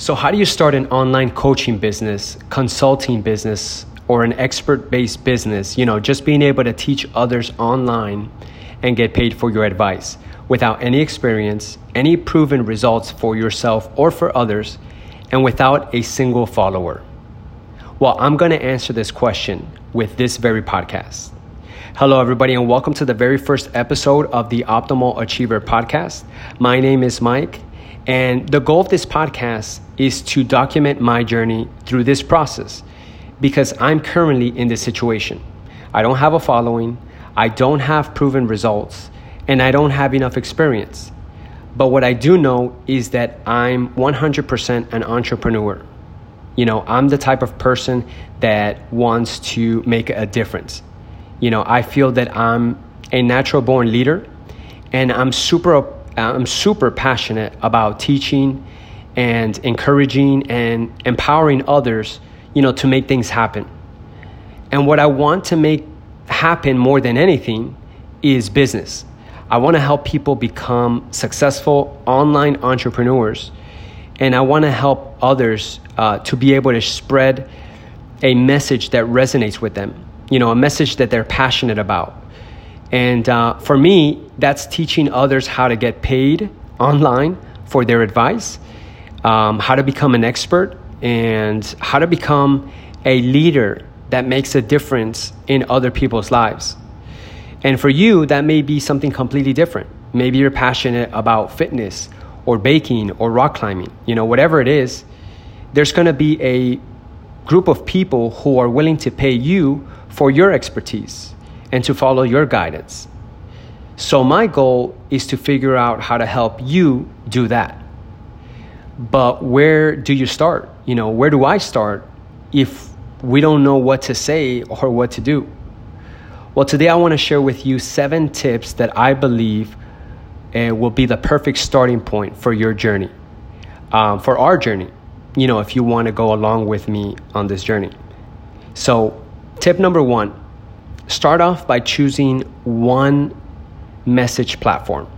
So, how do you start an online coaching business, consulting business, or an expert based business? You know, just being able to teach others online and get paid for your advice without any experience, any proven results for yourself or for others, and without a single follower? Well, I'm going to answer this question with this very podcast. Hello, everybody, and welcome to the very first episode of the Optimal Achiever podcast. My name is Mike, and the goal of this podcast is to document my journey through this process because I'm currently in this situation. I don't have a following, I don't have proven results, and I don't have enough experience. But what I do know is that I'm 100% an entrepreneur. You know, I'm the type of person that wants to make a difference. You know, I feel that I'm a natural born leader and I'm super I'm super passionate about teaching and encouraging and empowering others, you know, to make things happen. And what I want to make happen more than anything is business. I want to help people become successful online entrepreneurs. And I want to help others uh, to be able to spread a message that resonates with them, you know, a message that they're passionate about. And uh, for me, that's teaching others how to get paid online for their advice, um, how to become an expert, and how to become a leader that makes a difference in other people's lives. And for you, that may be something completely different. Maybe you're passionate about fitness or baking or rock climbing, you know, whatever it is, there's to be a group of people who are willing to pay you for your expertise and to follow your guidance. So, my goal is to figure out how to help you do that. But where do you start? You know, where do I start if we don't know what to say or what to do? Well, today I want to share with you seven tips that I believe uh, will be the perfect starting point for your journey, um, for our journey, you know, if you want to go along with me on this journey. So, tip number one start off by choosing one message platform.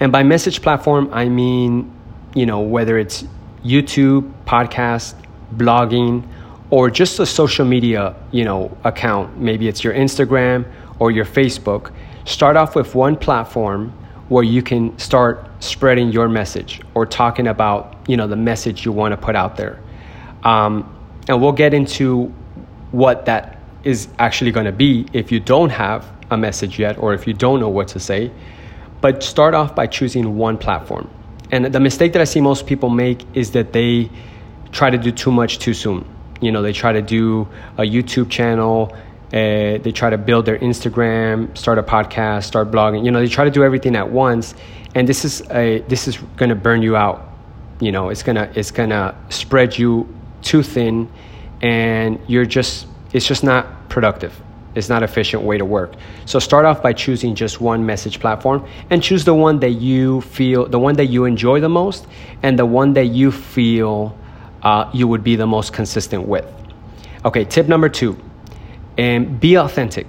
And by message platform, I mean, you know, whether it's YouTube, podcast, blogging, or just a social media, you know, account. Maybe it's your Instagram or your Facebook. Start off with one platform where you can start spreading your message or talking about, you know, the message you want to put out there. Um, and we'll get into what that is actually going to be if you don't have a message yet or if you don't know what to say. But start off by choosing one platform. And the mistake that I see most people make is that they try to do too much too soon you know they try to do a youtube channel uh, they try to build their instagram start a podcast start blogging you know they try to do everything at once and this is a this is going to burn you out you know it's to it's to spread you too thin and you're just it's just not productive it's not efficient way to work so start off by choosing just one message platform and choose the one that you feel the one that you enjoy the most and the one that you feel uh, you would be the most consistent with. Okay, tip number two, and be authentic.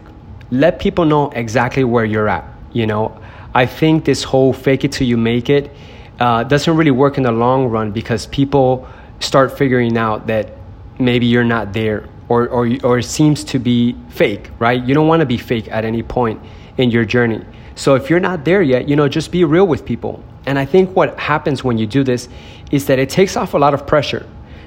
Let people know exactly where you're at. You know, I think this whole fake it till you make it uh, doesn't really work in the long run because people start figuring out that maybe you're not there or, or, or seems to be fake, right? You don't want to be fake at any point in your journey. So if you're not there yet, you know, just be real with people. And I think what happens when you do this is that it takes off a lot of pressure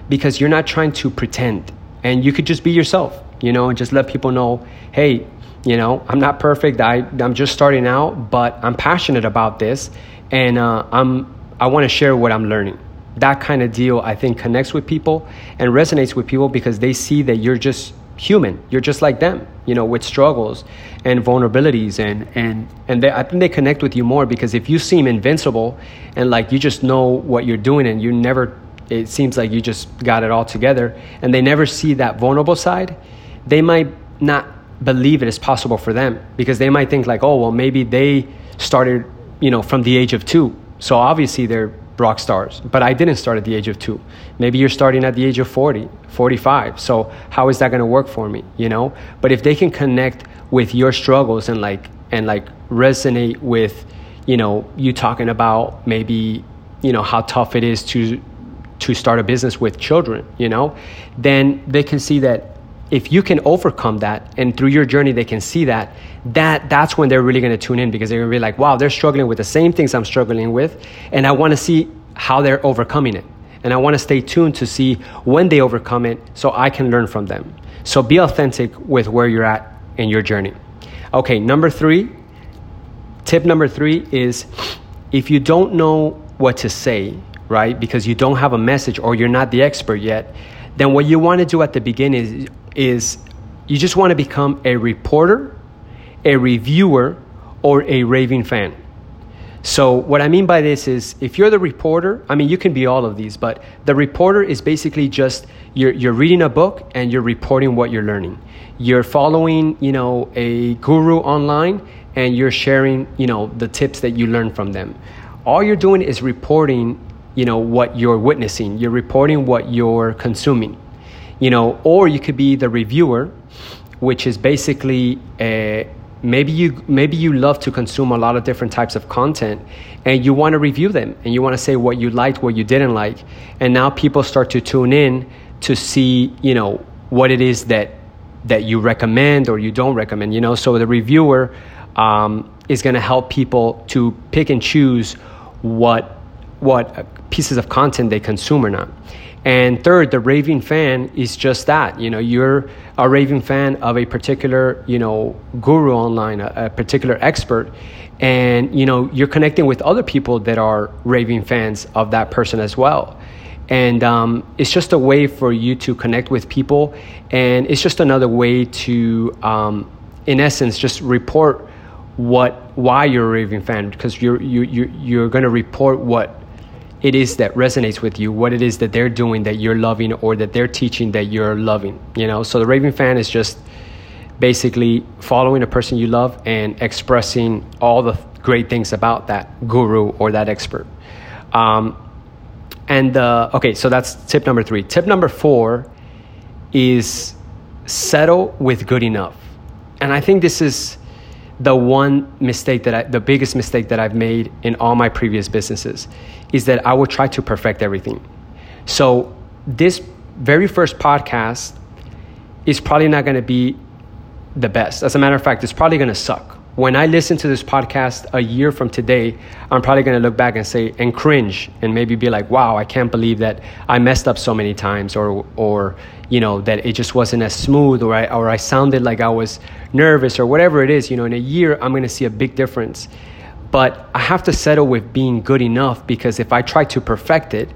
because you're not trying to pretend and you could just be yourself, you know, and just let people know, hey, you know, I'm not perfect. I, I'm just starting out, but I'm passionate about this and uh, I'm, I want to share what I'm learning. That kind of deal, I think, connects with people and resonates with people because they see that you're just human. You're just like them, you know, with struggles and vulnerabilities, and and and they, I think they connect with you more because if you seem invincible and like you just know what you're doing and you never it seems like you just got it all together and they never see that vulnerable side, they might not believe it is possible for them because they might think like, oh, well, maybe they started, you know, from the age of two. So obviously they're rock stars, but I didn't start at the age of two. Maybe you're starting at the age of 40, 45. So how is that going to work for me, you know? But if they can connect with your struggles and like, and like resonate with, you know, you talking about maybe, you know, how tough it is to to start a business with children, you know, then they can see that if you can overcome that and through your journey they can see that that that's when they're really going to tune in because they're going to be like wow they're struggling with the same things i'm struggling with and i want to see how they're overcoming it. And i want to stay tuned to see when they overcome it so i can learn from them. So be authentic with where you're at in your journey. Okay number three tip number three is if you don't know what to say right because you don't have a message or you're not the expert yet then what you want to do at the beginning is is you just want to become a reporter, a reviewer, or a raving fan. So, what I mean by this is if you're the reporter, I mean, you can be all of these, but the reporter is basically just you're, you're reading a book and you're reporting what you're learning. You're following, you know, a guru online and you're sharing, you know, the tips that you learn from them. All you're doing is reporting, you know, what you're witnessing, you're reporting what you're consuming you know, or you could be the reviewer, which is basically a, maybe you maybe you love to consume a lot of different types of content and you want to review them and you want to say what you liked what you didn't like. And now people start to tune in to see you know what it is that that you recommend or you don't recommend you know? So the reviewer um, is going to help people to pick and choose what what pieces of content they consume or not and third, the raving fan is just that. You know, you're a raving fan of a particular, you know, guru online, a, a, particular expert, and you know, you're connecting with other people that are raving fans of that person as well. And um, it's just a way for you to connect with people, and it's just another way to, um, in essence, just report what why you're a raving fan because you're you, you you're going to report what it is that resonates with you, what it is that they're doing that you're loving or that they're teaching that you're loving, you know? So the raving fan is just basically following a person you love and expressing all the great things about that guru or that expert. Um, and uh, okay, so that's tip number three. Tip number four is settle with good enough. And I think this is the one mistake that I, the biggest mistake that I've made in all my previous businesses is that I would try to perfect everything. So this very first podcast is probably not going to be the best. As a matter of fact, it's probably going to suck. When I listen to this podcast a year from today, I'm probably going to look back and say and cringe and maybe be like, "Wow, I can't believe that I messed up so many times," or or you know that it just wasn't as smooth, or I or I sounded like I was nervous, or whatever it is. You know, in a year, I'm going to see a big difference. But I have to settle with being good enough because if I try to perfect it,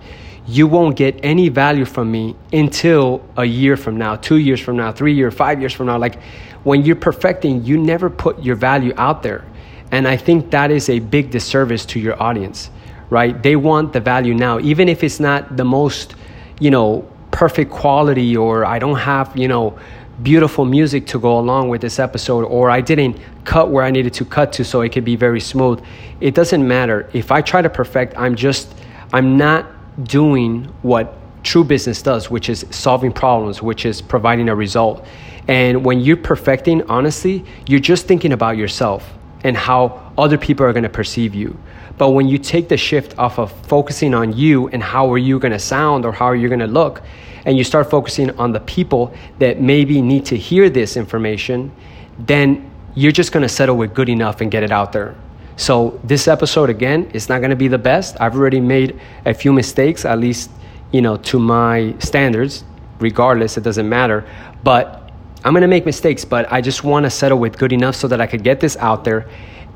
you won't get any value from me until a year from now, two years from now, three years, five years from now. Like when you're perfecting, you never put your value out there. And I think that is a big disservice to your audience, right? They want the value now, even if it's not the most, you know, perfect quality or I don't have, you know, beautiful music to go along with this episode or I didn't cut where I needed to cut to so it could be very smooth. It doesn't matter. If I try to perfect, I'm just I'm not doing what true business does, which is solving problems, which is providing a result. And when you're perfecting, honestly, you're just thinking about yourself and how other people are going to perceive you. But when you take the shift off of focusing on you and how are you going to sound or how are you going to look, and you start focusing on the people that maybe need to hear this information, then you're just going to settle with good enough and get it out there. So this episode again is not going to be the best. I've already made a few mistakes, at least you know to my standards. Regardless, it doesn't matter. But I'm gonna make mistakes, but I just want to settle with good enough so that I could get this out there,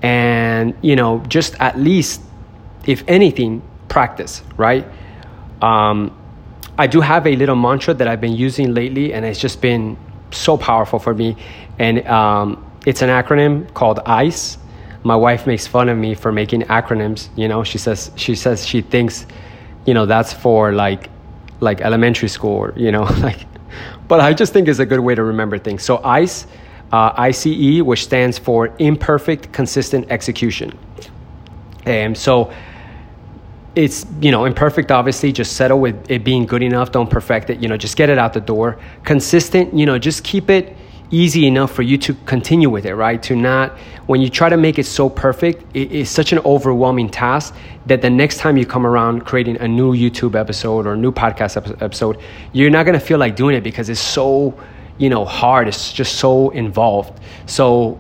and you know, just at least, if anything, practice. Right? Um, I do have a little mantra that I've been using lately, and it's just been so powerful for me. And um, it's an acronym called ICE. My wife makes fun of me for making acronyms. You know, she says she says she thinks, you know, that's for like like elementary school. you know, like but I just think it's a good way to remember things. So ICE, uh, ICE, which stands for imperfect, consistent execution. And so it's you know imperfect obviously just settle with it being good enough don't perfect it you know just get it out the door consistent you know just keep it easy enough for you to continue with it, right? To not, when you try to make it so perfect, it is such an overwhelming task that the next time you come around creating a new YouTube episode or a new podcast episode, you're not gonna feel like doing it because it's so, you know, hard. It's just so involved. So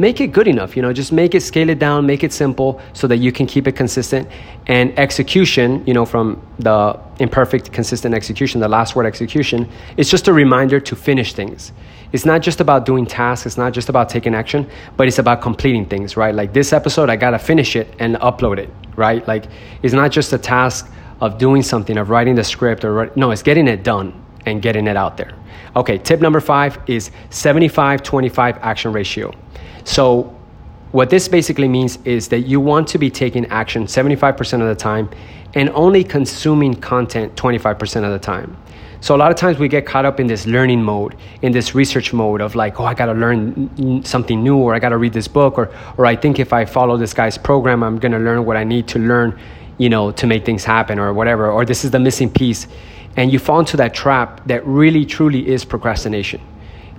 make it good enough you know just make it scale it down make it simple so that you can keep it consistent. And execution you know from the imperfect consistent execution the last word execution it's just a reminder to finish things. It's not just about doing tasks it's not just about taking action but it's about completing things right? Like this episode i gotta finish it and upload it right? Like it's not just a task of doing something of writing the script or no it's getting it done and getting it out there okay tip number five is 75 25 action ratio so, what this basically means is that you want to be taking action 75% of the time and only consuming content 25% of the time. So, a lot of times we get caught up in this learning mode, in this research mode of like, oh, I gotta learn something new, or I gotta read this book, or, or I think if I follow this guy's program, I'm gonna learn what I need to learn, you know, to make things happen, or whatever, or this is the missing piece. And you fall into that trap that really, truly is procrastination.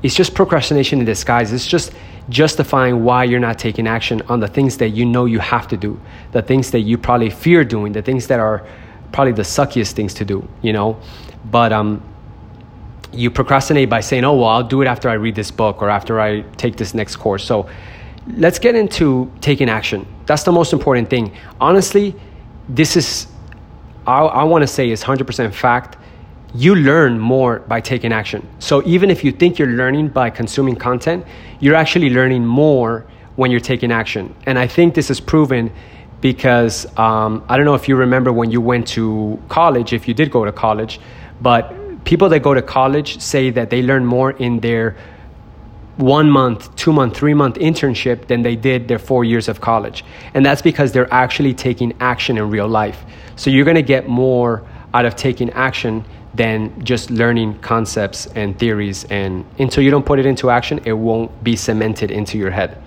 It's just procrastination in disguise. It's just justifying why you're not taking action on the things that you know you have to do, the things that you probably fear doing, the things that are probably the suckiest things to do, you know? But um, you procrastinate by saying, oh, well, I'll do it after I read this book or after I take this next course. So let's get into taking action. That's the most important thing. Honestly, this is, I, I want to say, is 100% fact you learn more by taking action. So even if you think you're learning by consuming content, you're actually learning more when you're taking action. And I think this is proven because um, I don't know if you remember when you went to college, if you did go to college, but people that go to college say that they learn more in their one month, two month, three month internship than they did their four years of college. And that's because they're actually taking action in real life. So you're gonna get more out of taking action than just learning concepts and theories. And until you don't put it into action, it won't be cemented into your head.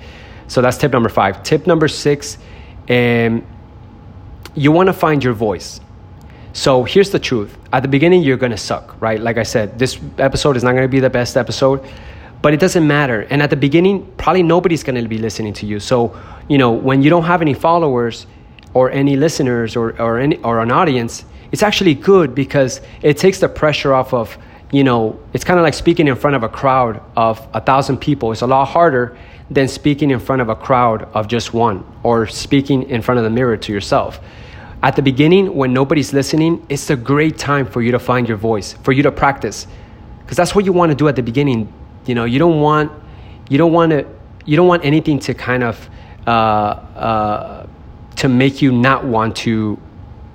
So that's tip number five. Tip number six, um, you want to find your voice. So here's the truth. At the beginning, you're going to suck, right? Like I said, this episode is not going to be the best episode, but it doesn't matter. And at the beginning, probably nobody's going to be listening to you. So, you know, when you don't have any followers or any listeners or, or, any, or an audience, it's actually good because it takes the pressure off of you know it's kind of like speaking in front of a crowd of a thousand people. It's a lot harder than speaking in front of a crowd of just one or speaking in front of the mirror to yourself. At the beginning when nobody's listening it's a great time for you to find your voice for you to practice. Because that's what you want to do at the beginning. You know you don't want you don't want to you don't want anything to kind of uh, uh, to make you not want to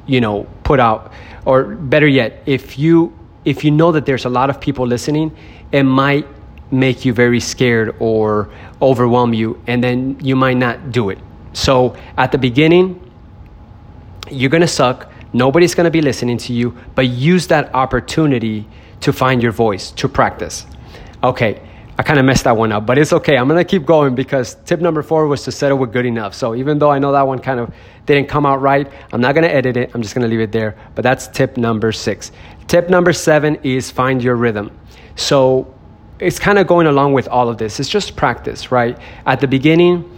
you know put out or better yet if you if you know that there's a lot of people listening it might make you very scared or overwhelm you and then you might not do it. So at the beginning you're going to suck nobody's going to be listening to you but use that opportunity to find your voice to practice. Okay I kind of messed that one up, but it's okay. I'm going to keep going because tip number four was to settle with good enough. So even though I know that one kind of didn't come out right, I'm not going to edit it. I'm just going to leave it there. But that's tip number six. Tip number seven is find your rhythm. So it's kind of going along with all of this. It's just practice, right? At the beginning,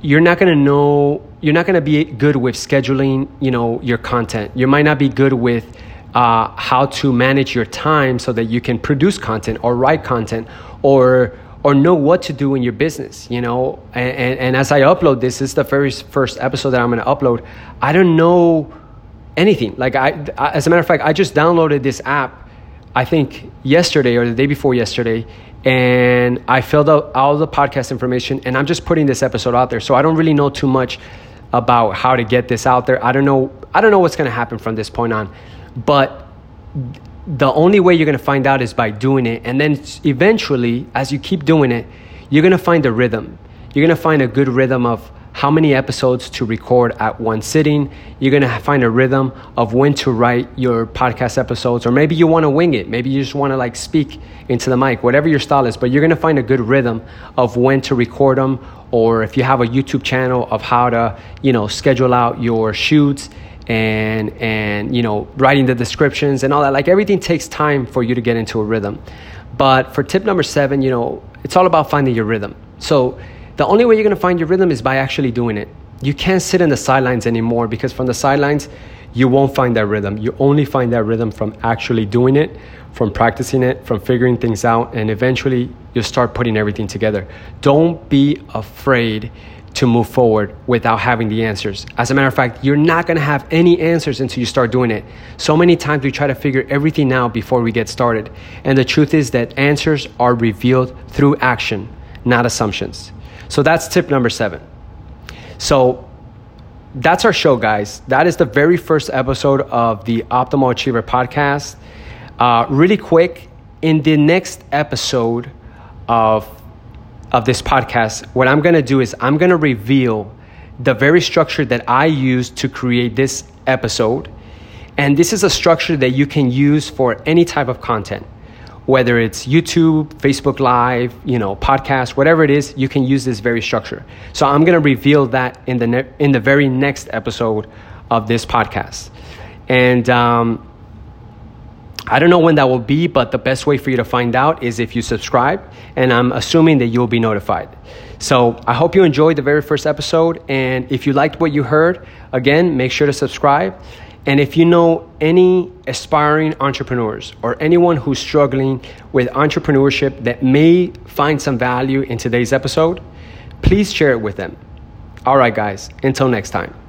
you're not going to know, you're not going to be good with scheduling, you know, your content. You might not be good with uh, how to manage your time so that you can produce content or write content or or know what to do in your business you know? And, and, and as i upload this, this is the very first episode that i'm going to upload. I don't know anything. Like I, as a matter of fact i just downloaded this app i think yesterday or the day before yesterday and i filled out all the podcast information and i'm just putting this episode out there. So i don't really know too much about how to get this out there. I don't know i don't know what's going to happen from this point on. But the only way you're going to find out is by doing it. And then eventually, as you keep doing it, you're going to find a rhythm. You're going to find a good rhythm of how many episodes to record at one sitting. You're going to find a rhythm of when to write your podcast episodes, or maybe you want to wing it. Maybe you just want to like speak into the mic, whatever your style is, but you're going to find a good rhythm of when to record them, or if you have a YouTube channel of how to, you know, schedule out your shoots and and you know writing the descriptions and all that like everything takes time for you to get into a rhythm But for tip number seven, you know, it's all about finding your rhythm. So the only way you're gonna find your rhythm is by actually doing it. You can't sit in the sidelines anymore because from the sidelines, you won't find that rhythm. You only find that rhythm from actually doing it, from practicing it, from figuring things out, and eventually you'll start putting everything together. Don't be afraid to move forward without having the answers. As a matter of fact, you're not gonna have any answers until you start doing it. So many times we try to figure everything out before we get started. And the truth is that answers are revealed through action, not assumptions. So that's tip number seven. So that's our show, guys. That is the very first episode of the Optimal Achiever podcast. Uh, really quick, in the next episode of of this podcast, what I'm gonna do is I'm gonna reveal the very structure that I use to create this episode. And this is a structure that you can use for any type of content, whether it's YouTube, Facebook Live, you know, podcast, whatever it is, you can use this very structure. So I'm gonna reveal that in the ne- in the very next episode of this podcast. And um, I don't know when that will be, but the best way for you to find out is if you subscribe, and I'm assuming that you'll be notified. So I hope you enjoyed the very first episode, and if you liked what you heard, again, make sure to subscribe. And if you know any aspiring entrepreneurs or anyone who's struggling with entrepreneurship that may find some value in today's episode, please share it with them. All right, guys, until next time.